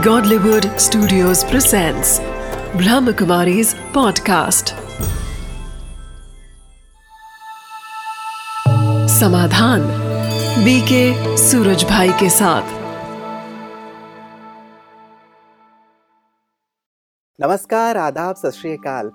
Godlywood Studios presents Brahmakumari's podcast. Samadhan BK Suraj भाई के साथ। नमस्कार, आदाब, सत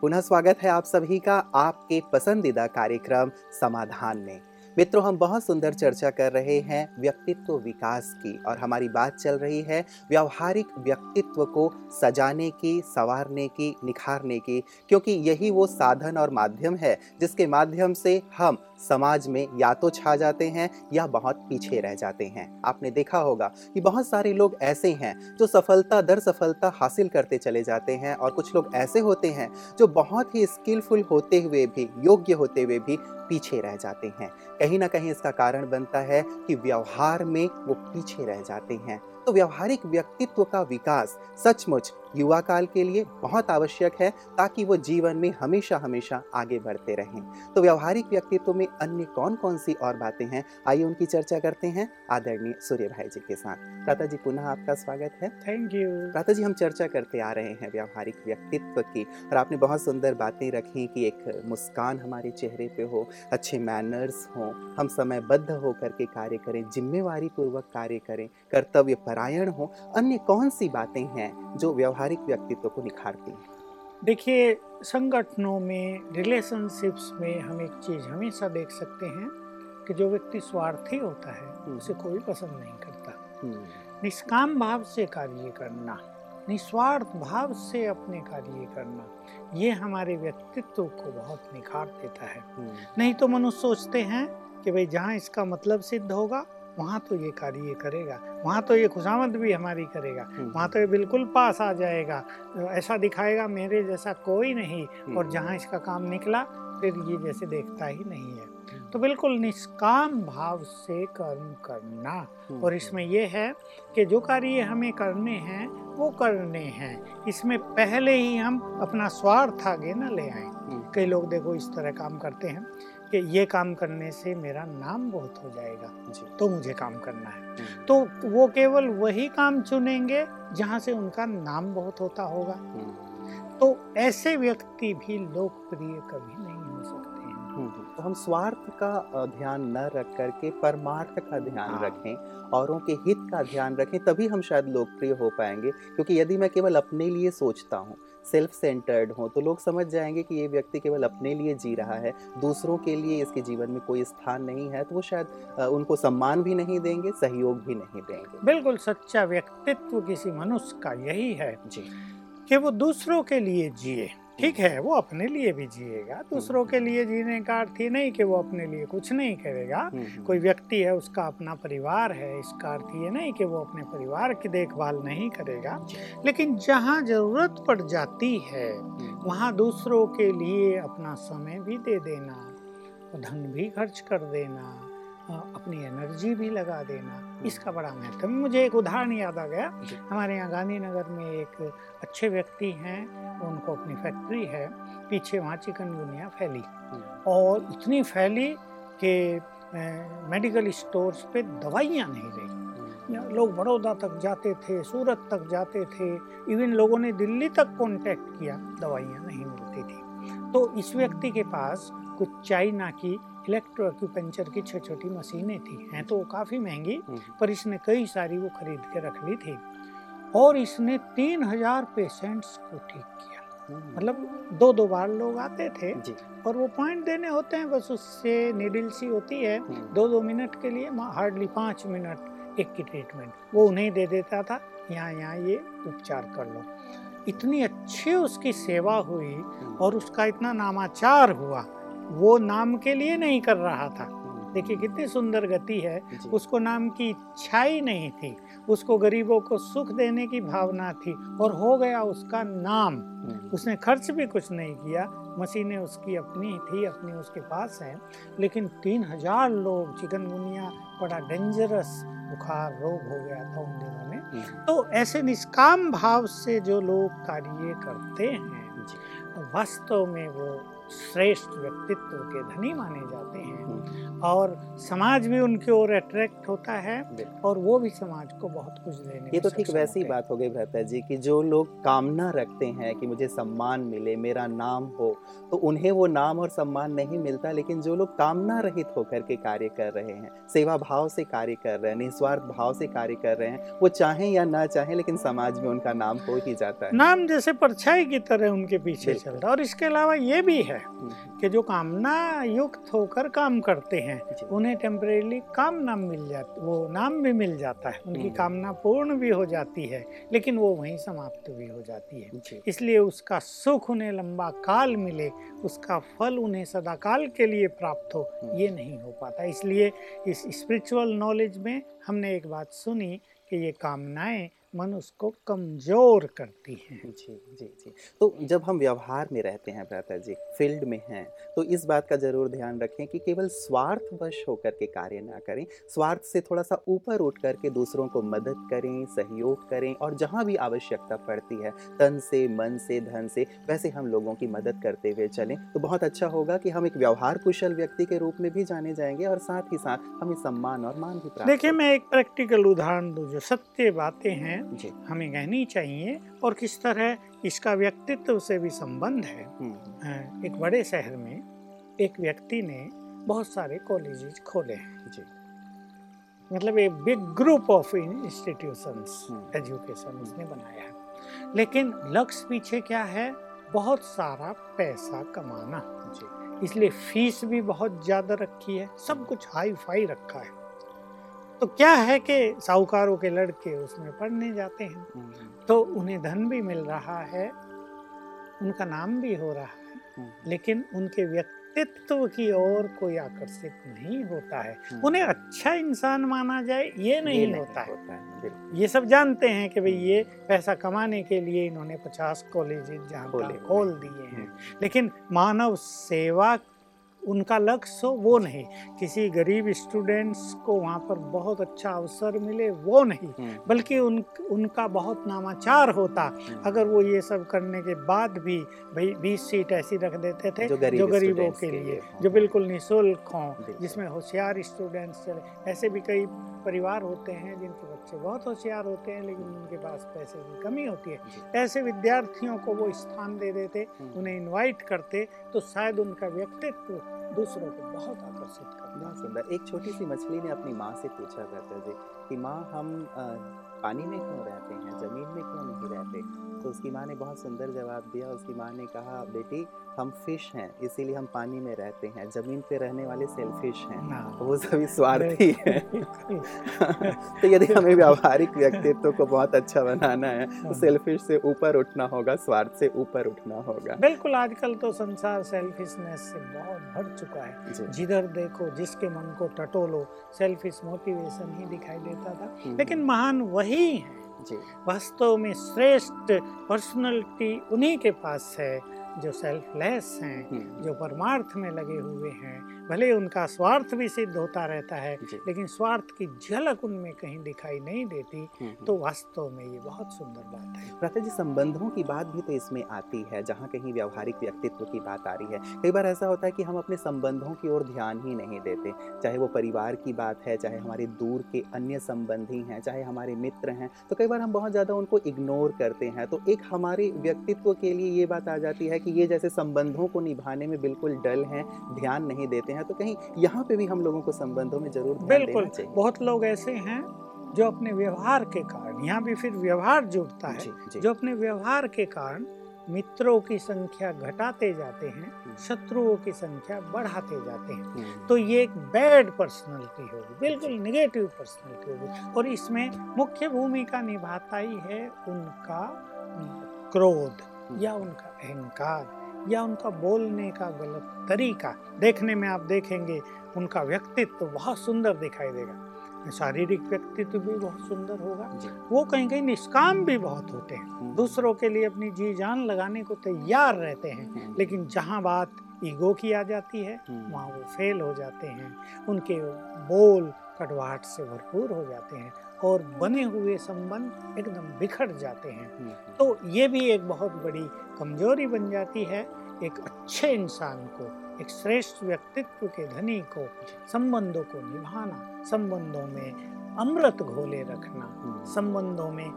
पुनः स्वागत है आप सभी का आपके पसंदीदा कार्यक्रम समाधान में। मित्रों हम बहुत सुंदर चर्चा कर रहे हैं व्यक्तित्व विकास की और हमारी बात चल रही है व्यावहारिक व्यक्तित्व को सजाने की संवारने की निखारने की क्योंकि यही वो साधन और माध्यम है जिसके माध्यम से हम समाज में या तो छा जाते हैं या बहुत पीछे रह जाते हैं। आपने देखा होगा कि बहुत सारे लोग ऐसे हैं जो सफलता, दर सफलता हासिल करते चले जाते हैं और कुछ लोग ऐसे होते हैं जो बहुत ही स्किलफुल होते हुए भी, योग्य होते हुए भी पीछे रह जाते हैं। कहीं ना कहीं इसका कारण बनता है कि व्यवहार में वो पीछे रह जाते हैं। तो व्यवहारिक व्यक्तित्व का विकास सचमुच युवा काल के लिए बहुत आवश्यक है ताकि वो जीवन में हमेशा हमेशा आगे बढ़ते रहें। तो व्यवहारिक व्यक्तित्व में अन्य कौन कौन सी और बातें हैं? आइए उनकी चर्चा करते हैं आदरणीय सूर्य भाई जी के साथ। प्राता जी पुनः आपका स्वागत है। थैंक यू प्राता जी हम चर्चा करते आ रहे हैं व्यवहारिक व्यक्तित्व की और आपने बहुत सुंदर बातें रखी कि एक मुस्कान हमारे चेहरे पे हो अच्छे मैनर्स हों हम समयबद्ध होकर के कार्य करें जिम्मेवारी पूर्वक कार्य करें कर्तव्य परायण हो अन्य कौन सी बातें हैं जो व्यवहारिक व्यक्तित्व को निखारती हैं। देखिए संगठनों में रिलेशनशिप्स में हम एक चीज़ हमेशा देख सकते हैं कि जो व्यक्ति स्वार्थी होता है उसे कोई पसंद नहीं करता। निष्काम भाव से कार्य करना निस्वार्थ भाव से अपने कार्य करना ये हमारे व्यक्तित्व को बहुत निखार देता है। नहीं तो मनुष्य सोचते हैं कि भाई जहाँ इसका मतलब सिद्ध होगा वहाँ तो ये कार्य करेगा। वहाँ तो ये खुशामद भी हमारी करेगा। वहाँ तो ये बिल्कुल पास आ जाएगा। ऐसा दिखाएगा मेरे जैसा कोई नहीं। और जहाँ इसका काम निकला फिर ये जैसे देखता ही नहीं है। तो बिल्कुल निष्काम भाव से कर्म करना। और इसमें यह है कि जो कार्य हमें करने हैं वो करने हैं। इसमें पहले ही हम अपना स्वार्थ आगे न ले आए। कई लोग देखो इस तरह काम करते हैं। कि ये काम करने से मेरा नाम बहुत हो जाएगा। तो मुझे काम करना है। तो वो केवल वही काम चुनेंगे जहाँ से उनका नाम बहुत होता होगा। तो ऐसे व्यक्ति भी लोकप्रिय कभी नहीं हो सकते हैं। तो हम स्वार्थ का ध्यान न रख करके परमार्थ का ध्यान हाँ। रखें औरों के हित का ध्यान रखें तभी हम शायद लोकप्रिय हो पाएँगे। क्योंकि यदि मैं केवल अपने लिए सोचता हूँ सेल्फ सेंटर्ड हों तो लोग समझ जाएँगे कि ये व्यक्ति केवल अपने लिए जी रहा है दूसरों के लिए इसके जीवन में कोई स्थान नहीं है तो वो शायद उनको सम्मान भी नहीं देंगे सहयोग भी नहीं देंगे। बिल्कुल सच्चा व्यक्तित्व किसी मनुष्य का यही है जी। कि वो दूसरों के लिए जिए। ठीक है वो अपने लिए भी जिएगा दूसरों के लिए जीने का अर्थ ही नहीं कि वो अपने लिए कुछ नहीं करेगा। हम्म, हम्म। कोई व्यक्ति है उसका अपना परिवार है इसका अर्थ ये नहीं कि वो अपने परिवार की देखभाल नहीं करेगा। लेकिन जहाँ ज़रूरत पड़ जाती है हम्म। वहाँ दूसरों के लिए अपना समय भी दे देना धन भी खर्च कर देना। अपनी एनर्जी भी लगा देना। इसका बड़ा महत्व मुझे एक उदाहरण याद आ गया। हमारे यहाँ गांधीनगर में एक अच्छे व्यक्ति हैं उनको अपनी फैक्ट्री है पीछे वहाँ चिकन चिकनगुनिया फैली। हम्म। और इतनी फैली कि मेडिकल स्टोर्स पे दवाइयाँ नहीं रही। हम्म। लोग बड़ौदा तक जाते थे सूरत तक जाते थे इवन लोगों ने दिल्ली तक कांटेक्ट किया दवाइयाँ नहीं मिलती थी। तो इस व्यक्ति के पास कुछ चाइना की इलेक्ट्रो एक्यूपेंचर की छोटी छोटी मशीनें थी। हैं तो वो काफ़ी महँगी हम्म। पर इसने कई सारी वो खरीद के रख ली थी। और इसने तीन हज़ार पेशेंट्स को ठीक किया। हम्म। मतलब दो दो बार लोग आते थे और वो पॉइंट देने होते हैं बस उससे नीडल सी होती है। हम्म। दो दो मिनट के लिए हार्डली पाँच मिनट एक की ट्रीटमेंट वो उन्हें दे देता था यहाँ यहाँ ये उपचार कर लो। इतनी अच्छी उसकी सेवा हुई और उसका इतना नामाचार हुआ। वो नाम के लिए नहीं कर रहा था। देखिए कितनी सुंदर गति है। उसको नाम की इच्छा ही नहीं थी। उसको गरीबों को सुख देने की भावना थी और हो गया उसका नाम। हम्म। उसने खर्च भी कुछ नहीं किया। मशीनें उसकी अपनी थी अपनी उसके पास है। लेकिन तीन हज़ार लोग चिकनगुनिया बड़ा डेंजरस बुखार रोग हो गया था उन दिनों में। हम्म। तो ऐसे निष्काम भाव से जो लोग कार्य करते हैं वास्तव में वो श्रेष्ठ व्यक्तित्व के धनी माने जाते हैं। हम्म, और समाज भी उनके ओर अट्रैक्ट होता है और वो भी समाज को बहुत कुछ देने ये तो ठीक वैसी हैं। बात हो गई भ्राता जी कि जो लोग कामना रखते हैं कि मुझे सम्मान मिले मेरा नाम हो तो उन्हें वो नाम और सम्मान नहीं मिलता लेकिन जो लोग कामना रहित होकर के कार्य कर रहे हैं सेवा भाव से कार्य कर रहे हैं निस्वार्थ भाव से कार्य कर रहे हैं वो चाहें या ना चाहें लेकिन समाज में उनका नाम हो ही जाता है। नाम जैसे परछाई की तरह उनके पीछे बिल्कुल। चलता है। और इसके अलावा ये भी है हम्म, कि जो कामना युक्त होकर काम करते हैं उन्हें टेम्परेली काम नाम मिल जाता वो नाम भी मिल जाता है। उनकी हम्म। कामना पूर्ण भी हो जाती है लेकिन वो वहीं समाप्त भी हो जाती है। इसलिए उसका सुख उन्हें लंबा काल मिले उसका फल उन्हें सदाकाल के लिए प्राप्त हो हम्म। ये नहीं हो पाता। इसलिए इस स्पिरिचुअल नॉलेज में हमने एक बात सुनी कि ये कामनाएँ मनुष्य को कमज़ोर करती हैं। जी जी जी। तो जब हम व्यवहार में रहते हैं भ्राता जी फ़ील्ड में हैं तो इस बात का ज़रूर ध्यान रखें कि केवल स्वार्थवश होकर के कार्य ना करें। स्वार्थ से थोड़ा सा ऊपर उठ करके दूसरों को मदद करें सहयोग करें और जहाँ भी आवश्यकता पड़ती है तन से मन से धन से वैसे हम लोगों की मदद करते हुए चलें। तो बहुत अच्छा होगा कि हम एक व्यवहार कुशल व्यक्ति के रूप में भी जाने जाएँगे और साथ ही साथ हमें सम्मान और मान भी प्राप्त देखिए मैं एक प्रैक्टिकल उदाहरण दूँ जो सत्य बातें हैं। जी। हमें कहनी चाहिए और किस तरह इसका व्यक्तित्व से भी संबंध है। हम्म, एक बड़े शहर में एक व्यक्ति ने बहुत सारे कॉलेजेस खोले हैं। जी। मतलब एक big group of institutions hmm. Education उसने बनाया है। लेकिन लक्ष्य पीछे क्या है? बहुत सारा पैसा कमाना। जी। इसलिए फ़ीस भी बहुत ज़्यादा रखी है। सब कुछ हाई फाई रखा है। तो क्या है कि साहूकारों के लड़के उसमें पढ़ने जाते हैं? हम्म, तो उन्हें धन भी मिल रहा है उनका नाम भी हो रहा है हम्म, लेकिन उनके व्यक्तित्व की ओर कोई आकर्षित नहीं होता है। हम्म। उन्हें अच्छा इंसान माना जाए ये नहीं ये होता है। होता है बिल्कुल। ये सब जानते हैं कि भाई ये पैसा कमाने के लिए इन्होंने पचास कॉलेज जहाँ खोल दिए हैं। लेकिन मानव सेवा उनका लक्ष्य हो वो नहीं। किसी गरीब स्टूडेंट्स को वहाँ पर बहुत अच्छा अवसर मिले वो नहीं। हम्म, बल्कि उन उनका बहुत नामाचार होता। हम्म। अगर वो ये सब करने के बाद भी भाई बीस सीट ऐसी रख देते थे जो गरीब जो गरीबों के के लिए जो बिल्कुल निःशुल्क हों जिसमें होशियार स्टूडेंट्स चले। ऐसे भी कई परिवार होते हैं जिनके बच्चे बहुत होशियार होते हैं लेकिन उनके पास पैसे की कमी होती है। ऐसे विद्यार्थियों को वो स्थान दे देते हम्म। उन्हें इन्वाइट करते तो शायद उनका व्यक्तित्व दूसरों को बहुत आकर्षित करना बहुत सुंदर। एक छोटी सी मछली ने अपनी माँ से पूछा करता जी कि माँ हम आ, पानी में क्यों रहते हैं? ज़मीन में क्यों नहीं रहते? तो उसकी माँ ने बहुत सुंदर जवाब दिया। उसकी माँ ने कहा बेटी हम फ़िश हैं इसीलिए हम पानी में रहते हैं। ज़मीन पे रहने वाले सेल्फिश हैं। वो सभी स्वार्थी हैं। तो यदि हमें व्यावहारिक व्यक्तित्व को बहुत अच्छा बनाना है तो हाँ। सेल्फिश से ऊपर उठना होगा स्वार्थ से ऊपर उठना होगा। बिल्कुल आजकल तो संसार सेल्फिशनेस से बहुत भर चुका है। जिधर देखो जिसके मन को टटोलो सेल्फिश मोटिवेशन ही दिखाई देता था। हम्म, लेकिन महान वही हैं। वास्तव में श्रेष्ठ पर्सनैलिटी उन्हीं के पास है। जो सेल्फलेस हैं हम्म, जो परमार्थ में लगे हुए हैं भले उनका स्वार्थ भी सिद्ध होता रहता है लेकिन स्वार्थ की झलक उनमें कहीं दिखाई नहीं देती हम्म, तो वास्तव में ये बहुत सुंदर बात है। प्रातः जी संबंधों की बात भी तो इसमें आती है जहाँ कहीं व्यवहारिक व्यक्तित्व की बात आ रही है। कई बार ऐसा होता है कि हम अपने संबंधों की ओर ध्यान ही नहीं देते चाहे वो परिवार की बात है चाहे हमारे दूर के अन्य संबंधी हैं चाहे हमारे मित्र हैं तो कई बार हम बहुत ज़्यादा उनको इग्नोर करते हैं तो एक हमारे व्यक्तित्व के लिए ये बात आ जाती है कि ये जैसे संबंधों को निभाने में बिल्कुल डल हैं ध्यान नहीं देते हैं तो कहीं यहाँ पे भी हम लोगों को संबंधों में ज़रूर बिल्कुल देना चाहिए। बहुत लोग ऐसे हैं जो अपने व्यवहार के कारण यहाँ भी फिर व्यवहार जुड़ता है जी जी। जो अपने व्यवहार के कारण मित्रों की संख्या घटाते जाते हैं शत्रुओं की संख्या बढ़ाते जाते हैं। हम्म, तो ये एक बैड पर्सनैलिटी होगी बिल्कुल निगेटिव पर्सनैलिटी होगी। और इसमें मुख्य भूमिका निभाता ही है उनका क्रोध। या उनका अहंकार या उनका बोलने का गलत तरीका देखने में आप देखेंगे उनका व्यक्तित्व बहुत सुंदर दिखाई देगा। शारीरिक व्यक्तित्व भी बहुत सुंदर होगा। वो कहीं कहीं निष्काम भी बहुत होते हैं। हम्म, दूसरों के लिए अपनी जी जान लगाने को तैयार रहते हैं हम्म, लेकिन जहाँ बात ईगो की आ जाती है हम्म, वहाँ वो फेल हो जाते हैं। उनके बोल कटवाहट से भरपूर हो जाते हैं। और बने हुए संबंध एकदम बिखर जाते हैं। हम्म, तो ये भी एक बहुत बड़ी कमज़ोरी बन जाती है एक अच्छे इंसान को एक श्रेष्ठ व्यक्तित्व के धनी को संबंधों को निभाना संबंधों में अमृत घोले रखना संबंधों में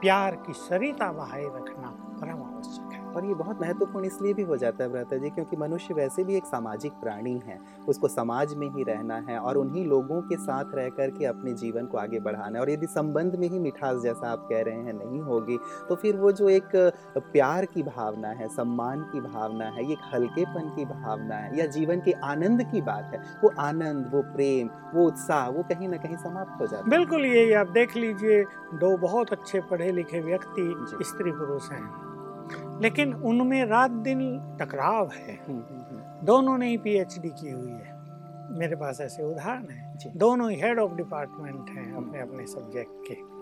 प्यार की सरिता बहाए रखना परम आवश्यक है। और ये बहुत महत्वपूर्ण इसलिए भी हो जाता है भ्राता जी क्योंकि मनुष्य वैसे भी एक सामाजिक प्राणी है। उसको समाज में ही रहना है और उन्हीं लोगों के साथ रह कर के अपने जीवन को आगे बढ़ाना है। और यदि संबंध में ही मिठास जैसा आप कह रहे हैं नहीं होगी तो फिर वो जो एक प्यार की भावना है सम्मान की भावना है एक हल्केपन की भावना है या जीवन के आनंद की बात है वो आनंद वो प्रेम वो उत्साह वो कहीं ना कहीं समाप्त हो जाता है। बिल्कुल यही आप देख लीजिए दो बहुत अच्छे पढ़े लिखे व्यक्ति स्त्री पुरुष हैं। लेकिन उनमें रात दिन टकराव है। हम्म, हम्म, हम्म। दोनों ने ही पीएचडी की हुई है। मेरे पास ऐसे उदाहरण हैं। दोनों ही हेड ऑफ़ डिपार्टमेंट हैं अपने अपने सब्जेक्ट के।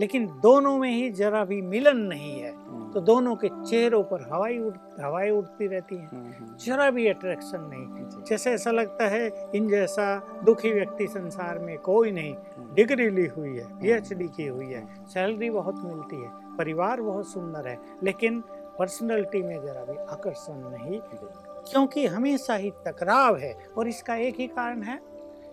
लेकिन दोनों में ही जरा भी मिलन नहीं है। तो दोनों के चेहरों पर हवाई उड़ हवाई उड़ती रहती है। जरा भी अट्रैक्शन नहीं। जैसे ऐसा लगता है इन जैसा दुखी व्यक्ति संसार में कोई नहीं। डिग्री ली हुई है पीएचडी की हुई है। सैलरी बहुत मिलती है। परिवार बहुत सुंदर है। लेकिन पर्सनैलिटी में जरा भी आकर्षण नहीं। क्योंकि हमेशा ही टकराव है और इसका एक ही कारण है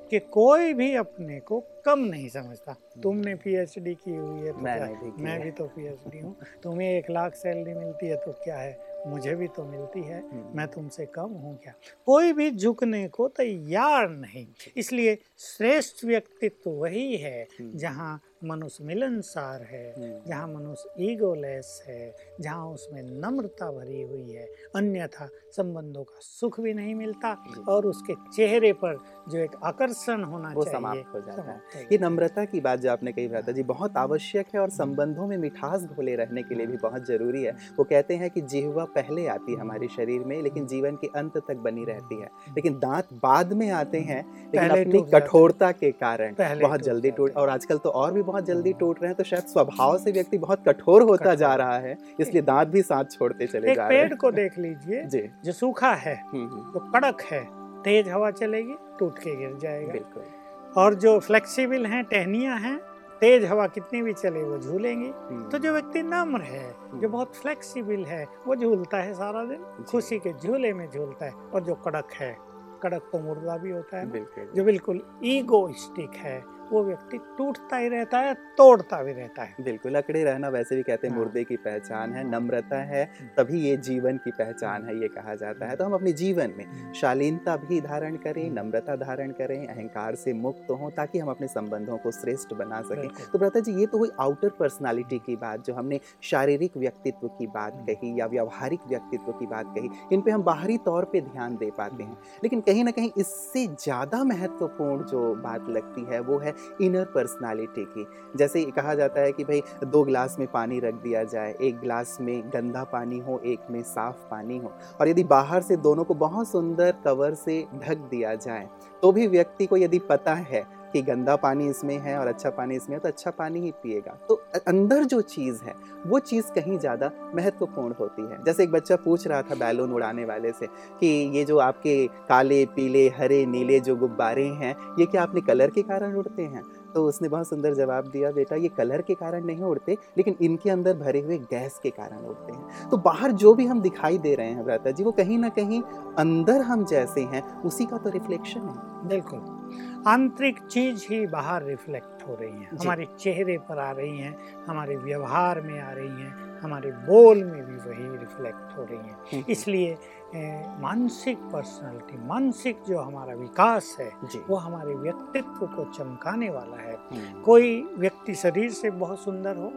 कि कोई भी अपने को कम नहीं समझता। तुमने पीएचडी की हुई है तो मैं, भी, मैं भी तो पीएचडी हूँ। तुम्हें एक लाख सैलरी मिलती है तो क्या है? मुझे भी तो मिलती है। हम्म। मैं तुमसे कम हूँ क्या? कोई भी झुकने को तैयार नहीं। इसलिए श्रेष्ठ व्यक्तित्व वही है हम्म। जहाँ मनुष्य मिलनसार है हम्म। जहाँ मनुष्य ईगोलेस है जहाँ उसमें नम्रता भरी हुई है अन्यथा संबंधों का सुख भी नहीं मिलता और उसके चेहरे पर जो एक आकर्षण होना वो चाहिए समाप्त हो जाता है। ये नम्रता की बात जो आपने कही भ्राता जी बहुत आवश्यक है और संबंधों में मिठास घोले रहने के लिए भी बहुत ज़रूरी है। वो कहते हैं कि जिहवा पहले आती है हमारे शरीर में लेकिन जीवन के अंत तक बनी रहती है। लेकिन दांत बाद में आते हैं लेकिन अपनी कठोरता के कारण बहुत जल्दी टूट और आजकल तो और भी बहुत जल्दी टूट रहे हैं तो शायद स्वभाव से व्यक्ति बहुत कठोर होता जा रहा है इसलिए दांत भी साथ छोड़ते चले जा रहे हैं। पेड़ को देख लीजिए जो। सूखा है हम्म, हम्म। कड़क है तेज हवा चलेगी टूट के गिर जाएगा। बिल्कुल। और जो फ्लेक्सिबल हैं टहनिया हैं तेज हवा कितनी भी चले वो झूलेंगी। हम्म। तो जो व्यक्ति नम्र है जो। बहुत फ्लेक्सिबल है वो झूलता है सारा दिन। खुशी के झूले में झूलता है और जो कड़क है कड़क तो मुर्दा भी होता है। जो बिल्कुल ईगोइस्टिक है वो व्यक्ति टूटता ही रहता है तोड़ता भी रहता है बिल्कुल अकड़े रहना वैसे भी कहते हैं हाँ। मुर्दे की पहचान है नम्रता है। तभी ये जीवन की पहचान है ये कहा जाता है तो हम अपने जीवन में हम्म। शालीनता भी धारण करें। नम्रता धारण करें अहंकार से मुक्त हों ताकि हम अपने संबंधों को श्रेष्ठ बना सकें तो ब्रता जी ये तो हुई आउटर पर्सनालिटी की बात जो हमने शारीरिक व्यक्तित्व की बात कही या व्यवहारिक व्यक्तित्व की बात कही इन पे हम बाहरी तौर पर ध्यान दे पाते हैं लेकिन कहीं ना कहीं इससे ज़्यादा महत्वपूर्ण जो बात लगती है वो है इनर पर्सनालिटी की। जैसे कहा जाता है कि भाई, दो गिलास में पानी रख दिया जाए, एक गिलास में गंदा पानी हो, एक में साफ़ पानी हो। और यदि बाहर से दोनों को बहुत सुंदर कवर से ढक दिया जाए तो भी व्यक्ति को यदि पता है कि गंदा पानी इसमें है और अच्छा पानी इसमें है तो अच्छा पानी ही पिएगा। तो अंदर जो चीज़ है, वो चीज़ कहीं ज़्यादा महत्वपूर्ण होती है। जैसे एक बच्चा पूछ रहा था बैलून उड़ाने वाले से कि ये जो आपके काले, पीले, हरे, नीले जो गुब्बारे हैं, ये क्या अपने कलर के कारण उड़ते हैं? तो उसने बहुत सुंदर जवाब दिया, बेटा, ये कलर के कारण नहीं उड़ते, लेकिन इनके अंदर भरे हुए गैस के कारण उड़ते हैं। तो बाहर जो भी हम दिखाई दे रहे हैं भ्राता जी, वो कहीं ना कहीं अंदर हम जैसे हैं, उसी का तो रिफ्लेक्शन है। बिल्कुल। आंतरिक चीज़ ही बाहर रिफ्लेक्ट हो रही है। हमारे चेहरे पर आ रही हैं हमारे व्यवहार में आ रही हैं हमारे बोल में भी वही रिफ्लेक्ट हो रही हैं। हम्म, हम्म। इसलिए मानसिक पर्सनालिटी मानसिक जो हमारा विकास है वो हमारे व्यक्तित्व को चमकाने वाला है। हम्म। कोई व्यक्ति शरीर से बहुत सुंदर हो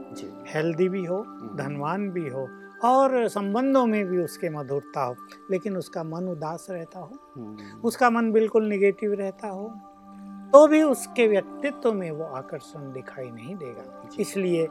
हेल्दी भी हो धनवान भी हो और संबंधों में भी उसके मधुरता हो लेकिन उसका मन उदास रहता हो उसका मन बिल्कुल निगेटिव रहता हो तो भी उसके व्यक्तित्व में वो आकर्षण दिखाई नहीं देगा इसलिए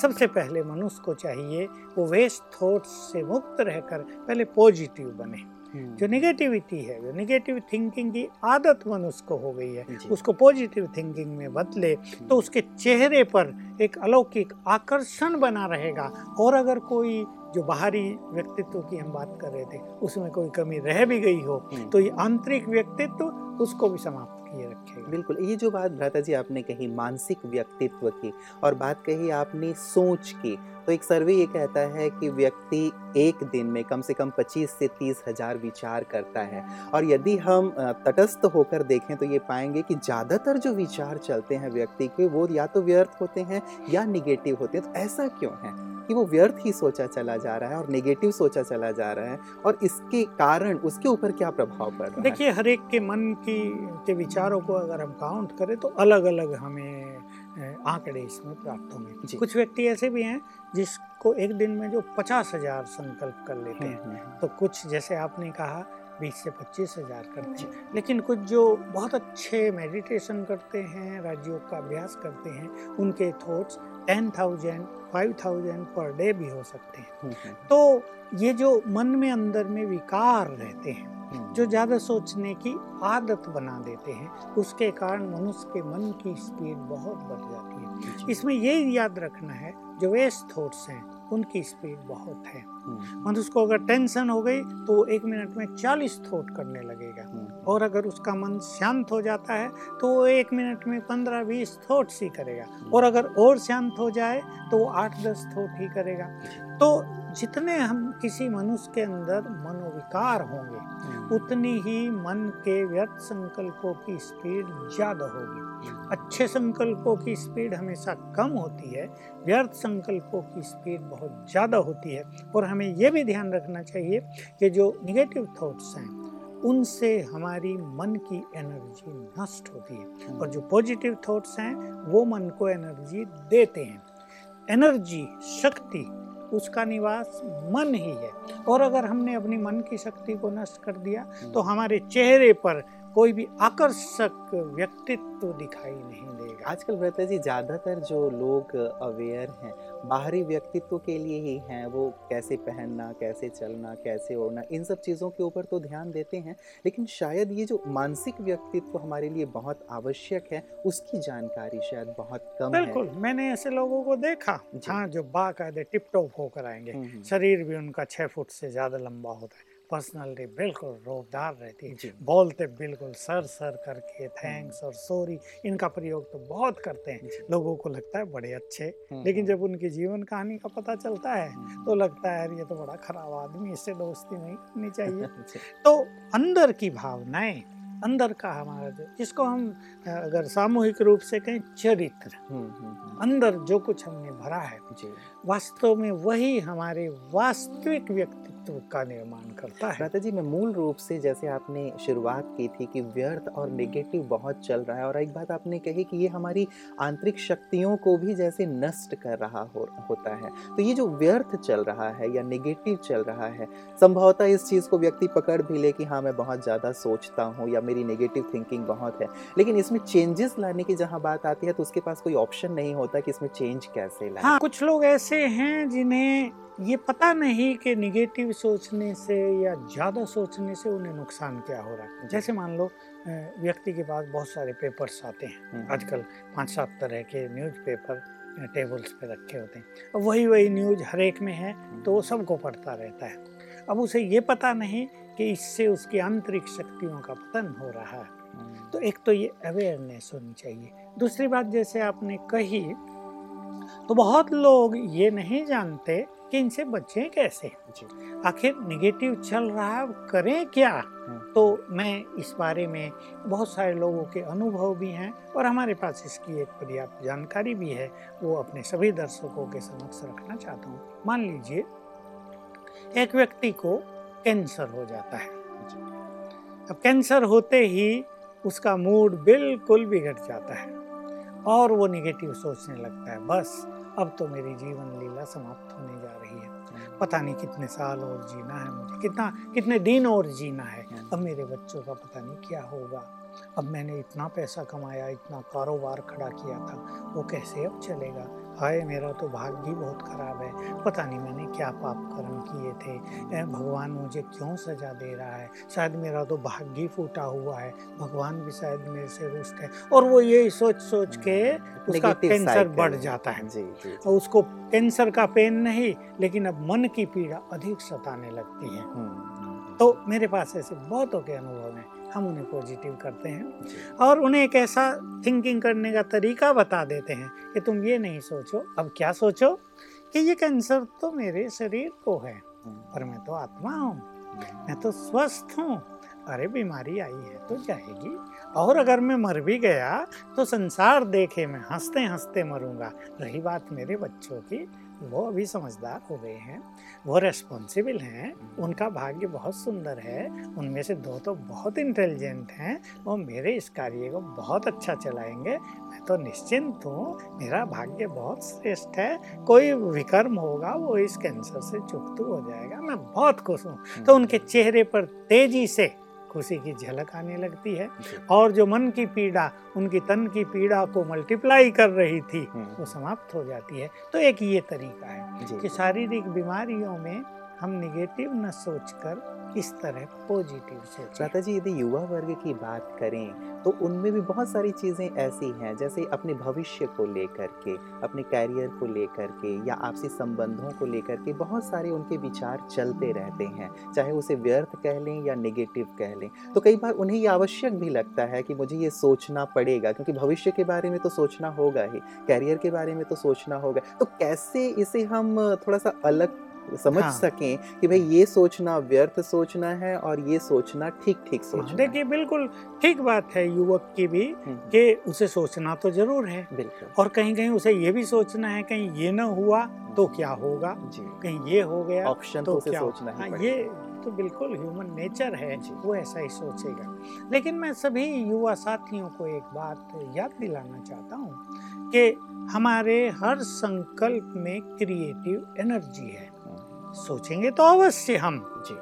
सबसे पहले मनुष्य को चाहिए वो वेस्ट थॉट्स से मुक्त रहकर पहले पॉजिटिव बने हम्म। जो निगेटिविटी है जो निगेटिव थिंकिंग की आदत मनुष्य को हो गई है उसको पॉजिटिव थिंकिंग में बदले हम्म। तो उसके चेहरे पर एक अलौकिक आकर्षण बना रहेगा और अगर कोई जो बाहरी व्यक्तित्व की हम बात कर रहे थे उसमें कोई कमी रह भी गई हो हम्म। तो ये आंतरिक व्यक्तित्व उसको भी समाप्त किए रखेगा। बिल्कुल, ये जो बात भ्राता जी आपने कही, मानसिक व्यक्तित्व की और बात कही आपने सोच की तो एक सर्वे ये कहता है कि व्यक्ति एक दिन में कम से कम 25 से तीस हज़ार विचार करता है। और यदि हम तटस्थ होकर देखें तो ये पाएँगे कि ज़्यादातर जो विचार चलते हैं व्यक्ति के, वो या तो व्यर्थ होते हैं या निगेटिव होते हैं। तो ऐसा क्यों है कि वो व्यर्थ ही सोचा चला जा रहा है और नेगेटिव सोचा चला जा रहा है? और इसके कारण, उसके ऊपर क्या प्रभाव पड़ रहा है? देखिए, हर एक के मन की, के विचारों को अगर हम काउंट करें तो अलग अलग हमें आंकड़े इसमें प्राप्त होंगे। कुछ व्यक्ति ऐसे भी हैं जिसको एक दिन में जो पचास हज़ार संकल्प कर लेते हैं। हम्म, हम्म, हम्म। तो कुछ जैसे आपने कहा बीस से पच्चीस हज़ार करते हैं। लेकिन कुछ जो बहुत अच्छे मेडिटेशन करते हैं राजयोग का अभ्यास करते हैं उनके thoughts ten thousand five thousand per day भी हो सकते हैं। तो ये जो मन में अंदर में विकार रहते हैं जो ज़्यादा सोचने की आदत बना देते हैं उसके कारण मनुष्य के मन की स्पीड बहुत बढ़ जाती है। इसमें ये याद रखना है जो वेस्ट थॉट्स हैं उनकी स्पीड बहुत है हम्म। मनुष्य को अगर टेंशन हो गई तो वो एक मिनट में चालीस थॉट करने लगेगा हम्म। और अगर उसका मन शांत हो जाता है तो वो एक मिनट में पंद्रह बीस थॉट्स ही करेगा हम्म। और अगर और शांत हो जाए तो वो आठ दस थॉट ही करेगा तो जितने हम किसी मनुष्य के अंदर मनोविकार होंगे उतनी ही मन के व्यर्थ संकल्पों की स्पीड ज़्यादा होगी अच्छे संकल्पों की स्पीड हमेशा कम होती है, व्यर्थ संकल्पों की स्पीड बहुत ज़्यादा होती है। और हमें यह भी ध्यान रखना चाहिए कि जो निगेटिव थॉट्स हैं, उनसे हमारी मन की एनर्जी नष्ट होती है। और जो पॉजिटिव थॉट्स हैं, वो मन को एनर्जी देते हैं। एनर्जी शक्ति, उसका निवास मन ही है। और अगर हमने अपनी मन की शक्ति को नष्ट कर दिया तो हमारे चेहरे पर कोई भी आकर्षक व्यक्तित्व दिखाई नहीं देगा आजकल व्रता जी ज़्यादातर जो लोग अवेयर हैं बाहरी व्यक्तित्व के लिए ही हैं वो कैसे पहनना कैसे चलना कैसे ओढ़ना इन सब चीज़ों के ऊपर तो ध्यान देते हैं लेकिन शायद ये जो मानसिक व्यक्तित्व हमारे लिए बहुत आवश्यक है उसकी जानकारी शायद बहुत कम बिल्कुल है। मैंने ऐसे लोगों को देखा हाँ जो बाकायदे टिप टॉप होकर आएँगे हम्म, हम्म। शरीर भी उनका छह फुट से ज़्यादा लंबा होता है पर्सनालिटी बिल्कुल रोबदार रहती है बोलते बिल्कुल सर सर करके थैंक्स और सॉरी। इनका प्रयोग तो बहुत करते हैं। लोगों को लगता है बड़े अच्छे। लेकिन। जब उनकी जीवन कहानी का पता चलता है। तो लगता है ये तो बड़ा खराब आदमी इससे दोस्ती नहीं करनी चाहिए। तो अंदर की भावनाएँ अंदर का हमारा जो जिसको हम अगर सामूहिक रूप से कहें चरित्र। अंदर जो कुछ हमने भरा है वास्तव में वही हमारे वास्तविक व्यक्तित्व का निर्माण करता है। दादा जी मैं मूल रूप से जैसे आपने शुरुआत की थी कि व्यर्थ और नेगेटिव बहुत चल रहा है और एक बात आपने कही कि ये हमारी आंतरिक शक्तियों को भी जैसे नष्ट कर रहा हो, होता है। तो ये जो व्यर्थ चल रहा है या नेगेटिव चल रहा है संभवतः इस चीज़ को व्यक्ति पकड़ भी ले कि हाँ मैं बहुत ज़्यादा सोचता हूँ या मेरी नेगेटिव थिंकिंग बहुत है। लेकिन इसमें चेंजेस लाने की जहाँ बात आती है तो उसके पास कोई ऑप्शन नहीं होता कि इसमें चेंज कैसे लाए। हाँ कुछ लोग ऐसे हैं जिन्हें ये पता नहीं कि निगेटिव सोचने से या ज़्यादा सोचने से उन्हें नुकसान क्या हो रहा है? जैसे मान लो व्यक्ति के पास बहुत सारे पेपर्स आते हैं। हम्म। आजकल पाँच सात तरह के न्यूज़ पेपर टेबल्स पे रखे होते हैं। अब वही वही न्यूज़ हर एक में है तो वो सबको पढ़ता रहता है। अब उसे ये पता नहीं कि इससे उसकी आंतरिक शक्तियों का पतन हो रहा है। हम्म। तो एक तो ये अवेयरनेस होनी चाहिए। दूसरी बात जैसे आपने कही तो बहुत लोग ये नहीं जानते कि इनसे बचें कैसे? आखिर निगेटिव चल रहा है करें क्या? हम्म। तो मैं इस बारे में बहुत सारे लोगों के अनुभव भी हैं और हमारे पास इसकी एक पर्याप्त जानकारी भी है। वो अपने सभी दर्शकों के समक्ष रखना चाहता हूँ। मान लीजिए एक व्यक्ति को कैंसर हो जाता है। अब कैंसर होते ही उसका मूड बिल्कुल बिगड़ जाता है और वो निगेटिव सोचने लगता है। बस अब तो मेरी जीवन लीला समाप्त होने जा रही है। पता नहीं कितने साल और जीना है मुझे कितना कितने दिन और जीना है। अब मेरे बच्चों का पता नहीं क्या होगा। अब मैंने इतना पैसा कमाया इतना कारोबार खड़ा किया था वो कैसे अब चलेगा? हाय मेरा तो भाग्य बहुत खराब है। पता नहीं मैंने क्या पाप कर्म किए थे। भगवान मुझे क्यों सजा दे रहा है? शायद मेरा तो भाग्य फूटा हुआ है। भगवान भी शायद मेरे से रुष्ट है। और वो यही सोच सोच के हम्म, उसका कैंसर बढ़ जाता है। जी, जी, जी. उसको कैंसर का पेन नहीं लेकिन अब मन की पीड़ा अधिक सताने लगती है। हम्म, हम्म, तो मेरे पास ऐसे बहुतों के अनुभव हैं। हम उन्हें पॉजिटिव करते हैं। और उन्हें एक ऐसा थिंकिंग करने का तरीका बता देते हैं कि तुम ये नहीं सोचो अब क्या सोचो कि ये कैंसर तो मेरे शरीर को है पर मैं तो आत्मा हूँ मैं तो स्वस्थ हूँ। अरे बीमारी आई है तो जाएगी। और अगर मैं मर भी गया तो संसार देखे मैं हँसते हँसते मरूँगा। रही बात मेरे बच्चों की वो अभी समझदार हो गए हैं वो रेस्पॉन्सिबल हैं उनका भाग्य बहुत सुंदर है उनमें से दो तो बहुत इंटेलिजेंट हैं वो मेरे इस कार्य को बहुत अच्छा चलाएँगे। मैं तो निश्चिंत हूँ मेरा भाग्य बहुत श्रेष्ठ है कोई विकर्म होगा वो इस कैंसर से चुकतू हो जाएगा मैं बहुत खुश हूँ। तो उनके चेहरे पर तेज़ी से खुशी की झलक आने लगती है। और जो मन की पीड़ा उनकी तन की पीड़ा को मल्टीप्लाई कर रही थी हम्म, वो समाप्त हो जाती है। तो एक ये तरीका है कि शारीरिक बीमारियों में हम निगेटिव न सोचकर इस तरह पॉजिटिव सोचें श्वेता जी, यदि युवा वर्ग की बात करें तो उनमें भी बहुत सारी चीज़ें ऐसी हैं, जैसे अपने भविष्य को लेकर के, अपने कैरियर को लेकर के, या आपसी संबंधों को लेकर के बहुत सारे उनके विचार चलते रहते हैं, चाहे उसे व्यर्थ कह लें या निगेटिव कह लें। तो कई बार उन्हें ये आवश्यक भी लगता है कि मुझे ये सोचना पड़ेगा, क्योंकि भविष्य के बारे में तो सोचना होगा ही कैरियर के बारे में तो सोचना होगा। तो कैसे इसे हम थोड़ा सा अलग समझ हाँ। सकें कि भाई ये सोचना व्यर्थ सोचना है और ये सोचना ठीक ठीक सोचना देखिए बिल्कुल ठीक बात है युवक की भी हम्म, कि उसे सोचना तो ज़रूर है बिल्कुल। और कहीं कहीं उसे ये भी सोचना है कहीं ये ना हुआ तो क्या होगा? कहीं ये हो गया ऑप्शन तो तो उसे क्या सोचना ही हाँ, ये तो बिल्कुल ह्यूमन नेचर है वो ऐसा ही सोचेगा। लेकिन मैं सभी युवा साथियों को एक बात याद दिलाना चाहता हूँ कि हमारे हर संकल्प में क्रिएटिव एनर्जी है। सोचेंगे तो अवश्य हम जी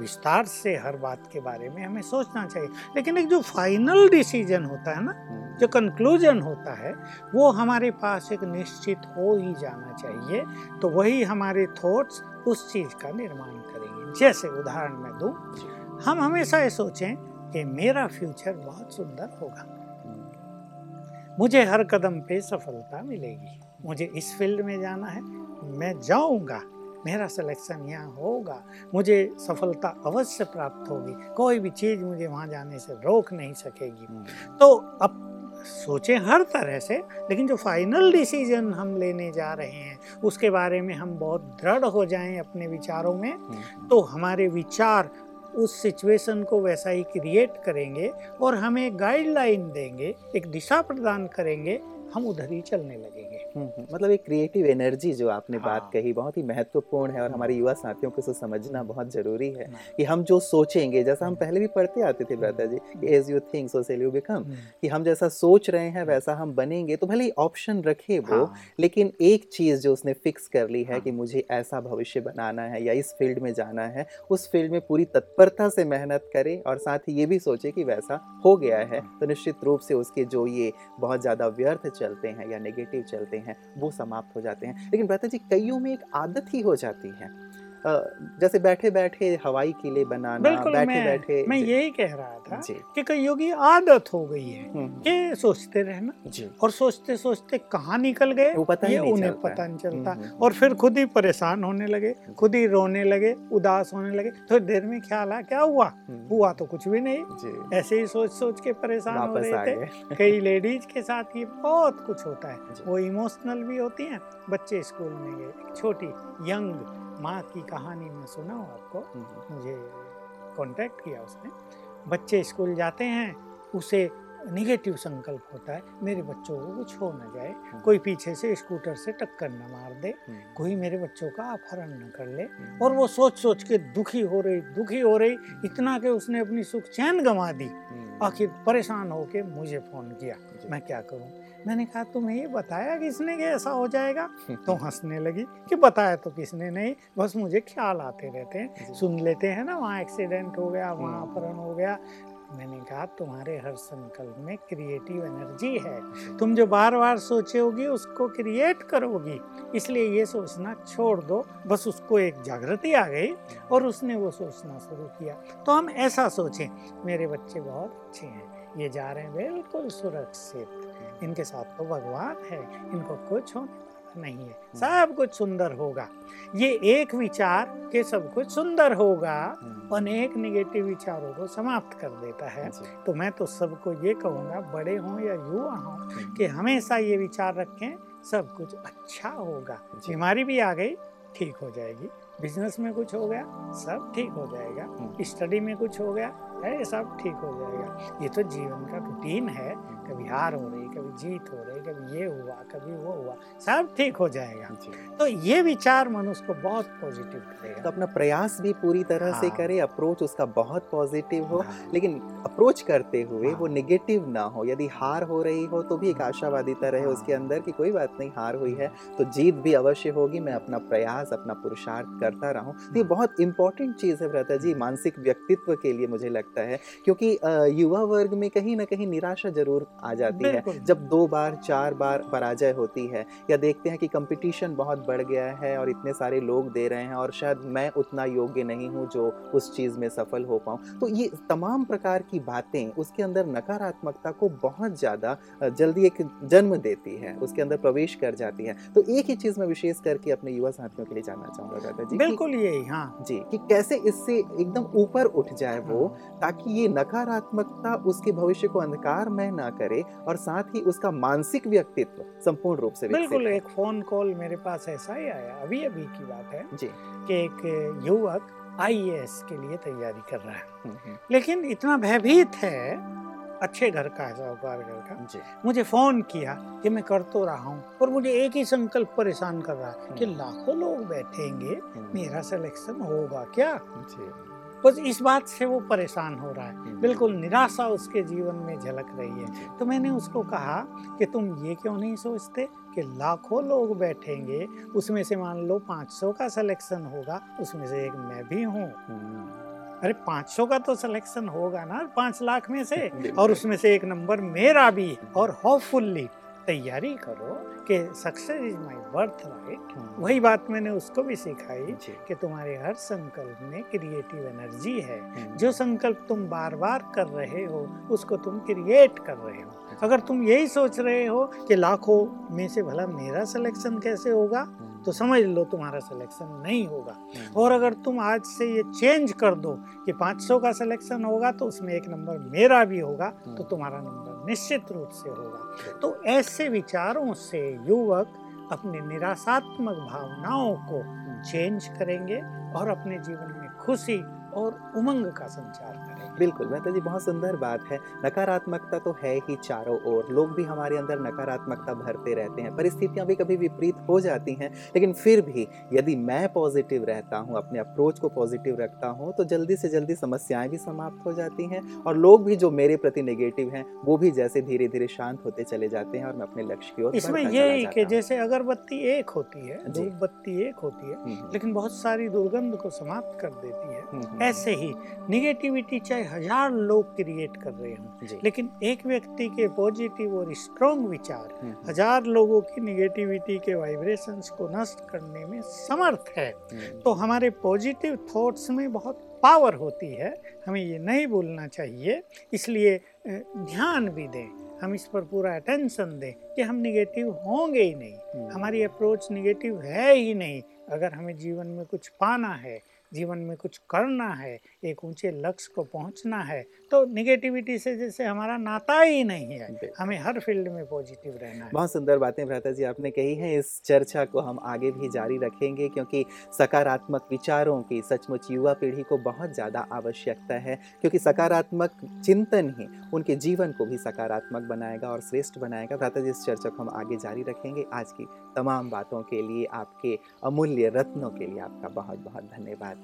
विस्तार से हर बात के बारे में हमें सोचना चाहिए। लेकिन एक जो फाइनल डिसीज़न होता है ना हम्म, जो कंक्लूजन होता है वो हमारे पास एक निश्चित हो ही जाना चाहिए तो वही हमारे थॉट्स उस चीज़ का निर्माण करेंगे। जैसे उदाहरण मैं दूँ हम हमेशा ये सोचें कि मेरा फ्यूचर बहुत सुंदर होगा। हम्म, मुझे हर कदम पे सफलता मिलेगी। मुझे इस फ़ील्ड में जाना है मैं जाऊँगा। मेरा सिलेक्शन यहाँ होगा। मुझे सफलता अवश्य प्राप्त होगी। कोई भी चीज़ मुझे वहाँ जाने से रोक नहीं सकेगी। हम्म, तो अब सोचें हर तरह से लेकिन जो फाइनल डिसीज़न हम लेने जा रहे हैं उसके बारे में हम बहुत दृढ़ हो जाएँ अपने विचारों में हम्म, तो हमारे विचार उस सिचुएशन को वैसा ही क्रिएट करेंगे और हमें गाइडलाइन देंगे एक दिशा प्रदान करेंगे हम उधर ही चलने लगेंगे। मतलब एक क्रिएटिव एनर्जी जो आपने हाँ। बात हाँ। कही बहुत ही महत्वपूर्ण है और हमारे युवा साथियों को इसे समझना बहुत ज़रूरी है हाँ। कि हम जो सोचेंगे जैसा हम पहले भी पढ़ते आते थे ब्रता जी as you think so shall you become कि हम जैसा सोच रहे हैं वैसा हम बनेंगे तो भले ही ऑप्शन रखे वो हाँ, लेकिन एक चीज़ जो उसने फिक्स कर ली है हाँ। कि मुझे ऐसा भविष्य बनाना है या इस फ़ील्ड में जाना है उस फ़ील्ड में पूरी तत्परता से मेहनत करे और साथ ही ये भी सोचे कि वैसा हो गया है हाँ। तो निश्चित रूप से उसके जो ये बहुत ज़्यादा व्यर्थ चलते हैं या नेगेटिव चलते हैं वो समाप्त हो जाते हैं। लेकिन ब्रता जी कईयों में एक आदत ही हो जाती है। जैसे बैठे बैठे हवाई किले बनाना बैठे मैं बैठे मैं यही कह रहा था कि कईयों की आदत हो गई है हम्म, कि सोचते रहना और सोचते सोचते कहाँ निकल गए? वो पता ये नहीं उन्हें पता नहीं चलता। हम्म, हम्म, और फिर खुद ही परेशान होने लगे खुद ही रोने लगे उदास होने लगे। थोड़ी देर में ख्याल आया क्या हुआ? हम्म, हुआ तो कुछ भी नहीं। ऐसे ही सोच सोच के परेशान हो रहे थे। कई लेडीज़ के साथ ये बहुत कुछ होता है। वो इमोशनल भी होती हैं। बच्चे स्कूल में गए। छोटी यंग माँ की कहानी मैं सुना हूँ आपको। हम्म, मुझे कांटेक्ट किया उसने। बच्चे स्कूल जाते हैं उसे निगेटिव संकल्प होता है मेरे बच्चों को कुछ हो ना जाए कोई पीछे से स्कूटर से टक्कर न मार दे हम्म, कोई मेरे बच्चों का अपहरण न कर ले। हम्म, और वो सोच सोच के दुखी हो रही दुखी हो रही इतना कि उसने अपनी सुख चैन गंवा दी। हम्म, आखिर परेशान होके मुझे फ़ोन किया। मैं क्या करूँ? मैंने कहा तुम्हें ये बताया किसने कि ऐसा हो जाएगा? तो हंसने लगी कि बताया तो किसने नहीं बस मुझे ख्याल आते रहते हैं। सुन लेते हैं ना वहाँ एक्सीडेंट हो गया वहाँ हम्म। अपहरण हो गया। मैंने कहा तुम्हारे हर संकल्प में क्रिएटिव एनर्जी है। तुम जो बार बार सोचोगी उसको क्रिएट करोगी। इसलिए ये सोचना छोड़ दो। बस उसको एक जागृति आ गई और उसने वो सोचना शुरू किया। तो हम ऐसा सोचें मेरे बच्चे बहुत अच्छे हैं। ये जा रहे हैं बिल्कुल सुरक्षित। इनके साथ तो भगवान है इनको कुछ होने नहीं है। सब कुछ सुंदर होगा। ये एक विचार के सब कुछ सुंदर होगा हम्म, अनेक निगेटिव विचारों को समाप्त कर देता है। तो मैं तो सबको ये कहूँगा बड़े हों या युवा हों हम्म, कि हमेशा ये विचार रखें सब कुछ अच्छा होगा। बीमारी भी आ गई ठीक हो जाएगी। बिज़नेस में कुछ हो गया सब ठीक हो जाएगा। हम्म। स्टडी में कुछ हो गया है ये सब ठीक हो जाएगा ये तो जीवन का रूटीन है कभी हार हो रही कभी जीत हो रही कभी ये हुआ कभी वो हुआ सब ठीक हो जाएगा तो ये विचार मनुष्य को बहुत पॉजिटिव करेगा तो अपना प्रयास भी पूरी तरह हाँ। से हाँ। करे अप्रोच उसका बहुत पॉजिटिव हो हाँ। लेकिन अप्रोच करते हुए हाँ। वो निगेटिव ना हो यदि हार हो रही हो तो भी एक आशावादिता रहे हाँ। उसके अंदर कि कोई बात नहीं हार हुई है तो जीत भी अवश्य होगी मैं अपना प्रयास अपना पुरुषार्थ करता रहूँ तो ये हाँ। बहुत इंपॉर्टेंट चीज़ है भ्राता जी मानसिक व्यक्तित्व के लिए मुझे लगता है क्योंकि युवा वर्ग में कहीं ना कहीं निराशा ज़रूर आ जाती है। जब दो बार चार बार पराजय होती है या देखते हैं कि कंपटीशन बहुत बढ़ गया है और इतने सारे लोग दे रहे हैं और शायद मैं उतना योग्य नहीं हूँ जो उस चीज़ में सफल हो पाऊँ तो ये तमाम प्रकार की बातें उसके अंदर नकारात्मकता को बहुत ज़्यादा जल्दी एक जन्म देती है उसके अंदर प्रवेश कर जाती है। तो एक ही चीज़ मैं विशेष करके अपने युवा साथियों के लिए जानना चाहूँगा दादा जी बिल्कुल यही हाँ। जी कि कैसे इससे एकदम ऊपर उठ जाए वो ताकि ये नकारात्मकता उसके भविष्य को अंधकारमय ना करे और साथ ही उसका मानसिक व्यक्तित्व संपूर्ण रूप से बिल्कुल एक फ़ोन कॉल मेरे पास ऐसा ही आया। अभी अभी की बात है जी। कि एक युवक आईएएस के लिए तैयारी कर रहा है। हम्म, हम्म, लेकिन इतना भयभीत है अच्छे घर का है साहूकार घर का। मुझे फ़ोन किया कि मैं कर तो रहा हूँ और मुझे एक ही संकल्प परेशान कर रहा है कि हम्म। लाखों लोग बैठेंगे मेरा सिलेक्शन होगा क्या? जी। बस इस बात से वो परेशान हो रहा है। हम्म, बिल्कुल निराशा उसके जीवन में झलक रही है। तो मैंने उसको कहा कि तुम ये क्यों नहीं सोचते कि लाखों लोग बैठेंगे? उसमें से मान लो 500 का सिलेक्शन होगा उसमें से एक मैं भी हूँ। हम्म, अरे 500 का तो सिलेक्शन होगा ना पाँच लाख में से? और उसमें से एक नंबर मेरा भी है। और होपफुल्ली तैयारी करो कि success is my birthright वही बात मैंने उसको भी सिखाई कि तुम्हारे हर संकल्प में क्रिएटिव एनर्जी है। हम्म, जो संकल्प तुम बार बार कर रहे हो उसको तुम क्रिएट कर रहे हो। अगर तुम यही सोच रहे हो कि लाखों में से भला मेरा सिलेक्शन कैसे होगा हम्म, तो समझ लो तुम्हारा सिलेक्शन नहीं होगा। हम्म, और अगर तुम आज से ये चेंज कर दो कि 500 का सिलेक्शन होगा तो उसमें एक नंबर मेरा भी होगा तो। तुम्हारा नंबर निश्चित रूप से होगा। तो ऐसे विचारों से युवक अपने निराशात्मक भावनाओं को चेंज करेंगे और अपने जीवन में खुशी और उमंग का संचार करेंगे। बिल्कुल मेहता जी बहुत सुंदर बात है। नकारात्मकता तो है ही चारों ओर। लोग भी हमारे अंदर नकारात्मकता भरते रहते हैं परिस्थितियाँ भी कभी विपरीत हो जाती हैं लेकिन फिर भी यदि मैं पॉजिटिव रहता हूँ अपने अप्रोच को पॉजिटिव रखता हूँ तो जल्दी से जल्दी समस्याएँ भी समाप्त हो जाती हैं और लोग भी जो मेरे प्रति नेगेटिव हैं वो भी जैसे धीरे धीरे शांत होते चले जाते हैं और मैं अपने लक्ष्य की ओर इसमें यही कि जैसे अगरबत्ती एक होती है। धूप बत्ती एक होती है हम्म, हम्म, लेकिन बहुत सारी दुर्गंध को समाप्त कर देती है। हम्म, ऐसे ही निगेटिविटी चाहे हज़ार लोग क्रिएट कर रहे हों। लेकिन एक व्यक्ति के पॉजिटिव और स्ट्रॉन्ग विचार हम्म, हम्म, हज़ार लोगों की निगेटिविटी के वाइब्रेशंस को नष्ट करने में समर्थ है। हम्म, तो हमारे पॉजिटिव थॉट्स में बहुत पावर होती है। हमें ये नहीं भूलना चाहिए। इसलिए ध्यान भी दें। हम इस पर पूरा अटेंशन दें कि हम निगेटिव होंगे ही नहीं। हमारी अप्रोच निगेटिव है ही नहीं। अगर हमें जीवन में कुछ पाना है जीवन में कुछ करना है एक ऊँचे लक्ष्य को पहुँचना है तो निगेटिविटी से जैसे हमारा नाता ही नहीं है। हमें हर फ़ील्ड में पॉजिटिव रहना है। बहुत सुंदर बातें भ्राता जी आपने कही हैं। इस चर्चा को हम आगे भी जारी रखेंगे क्योंकि सकारात्मक विचारों की सचमुच युवा पीढ़ी को बहुत ज़्यादा आवश्यकता है क्योंकि सकारात्मक चिंतन ही उनके जीवन को भी सकारात्मक बनाएगा और श्रेष्ठ बनाएगा। भ्राता जी इस चर्चा को हम आगे जारी रखेंगे। आज की तमाम बातों के लिए आपके अमूल्य रत्नों के लिए आपका बहुत बहुत धन्यवाद।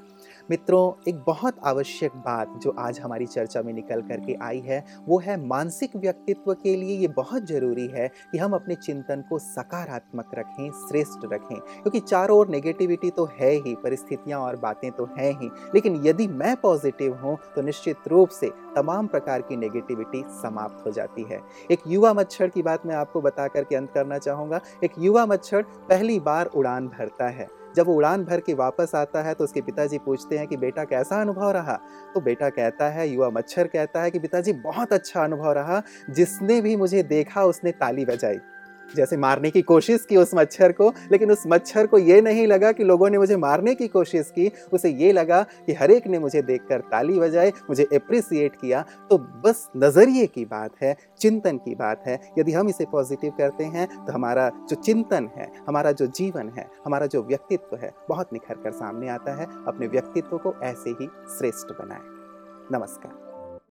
मित्रों, एक बहुत आवश्यक बात जो आज हमारी चर्चा में निकल करके आई है, वो है मानसिक व्यक्तित्व के लिए ये बहुत ज़रूरी है कि हम अपने चिंतन को सकारात्मक रखें, श्रेष्ठ रखें। क्योंकि चारों ओर नेगेटिविटी तो है ही, परिस्थितियाँ और बातें तो हैं ही। लेकिन यदि मैं पॉजिटिव हूँ तो निश्चित रूप से तमाम प्रकार की नेगेटिविटी समाप्त हो जाती है। एक युवा मच्छर की बात मैं आपको बता करके अंत करना चाहूँगा। एक युवा मच्छर पहली बार उड़ान भरता है। जब वो उड़ान भर के वापस आता है तो उसके पिताजी पूछते हैं कि बेटा कैसा अनुभव रहा? तो बेटा कहता है, युवा मच्छर कहता है कि पिताजी बहुत अच्छा अनुभव रहा, जिसने भी मुझे देखा उसने ताली बजाई। जैसे मारने की कोशिश की उस मच्छर को, लेकिन उस मच्छर को ये नहीं लगा कि लोगों ने मुझे मारने की कोशिश की। उसे ये लगा कि हर एक ने मुझे देखकर ताली बजाए मुझे अप्रिसिएट किया। तो बस नज़रिए की बात है, चिंतन की बात है। यदि हम इसे पॉजिटिव करते हैं तो हमारा जो चिंतन है, हमारा जो जीवन है, हमारा जो व्यक्तित्व है, बहुत निखर कर सामने आता है। अपने व्यक्तित्व को ऐसे ही श्रेष्ठ बनाए। नमस्कार।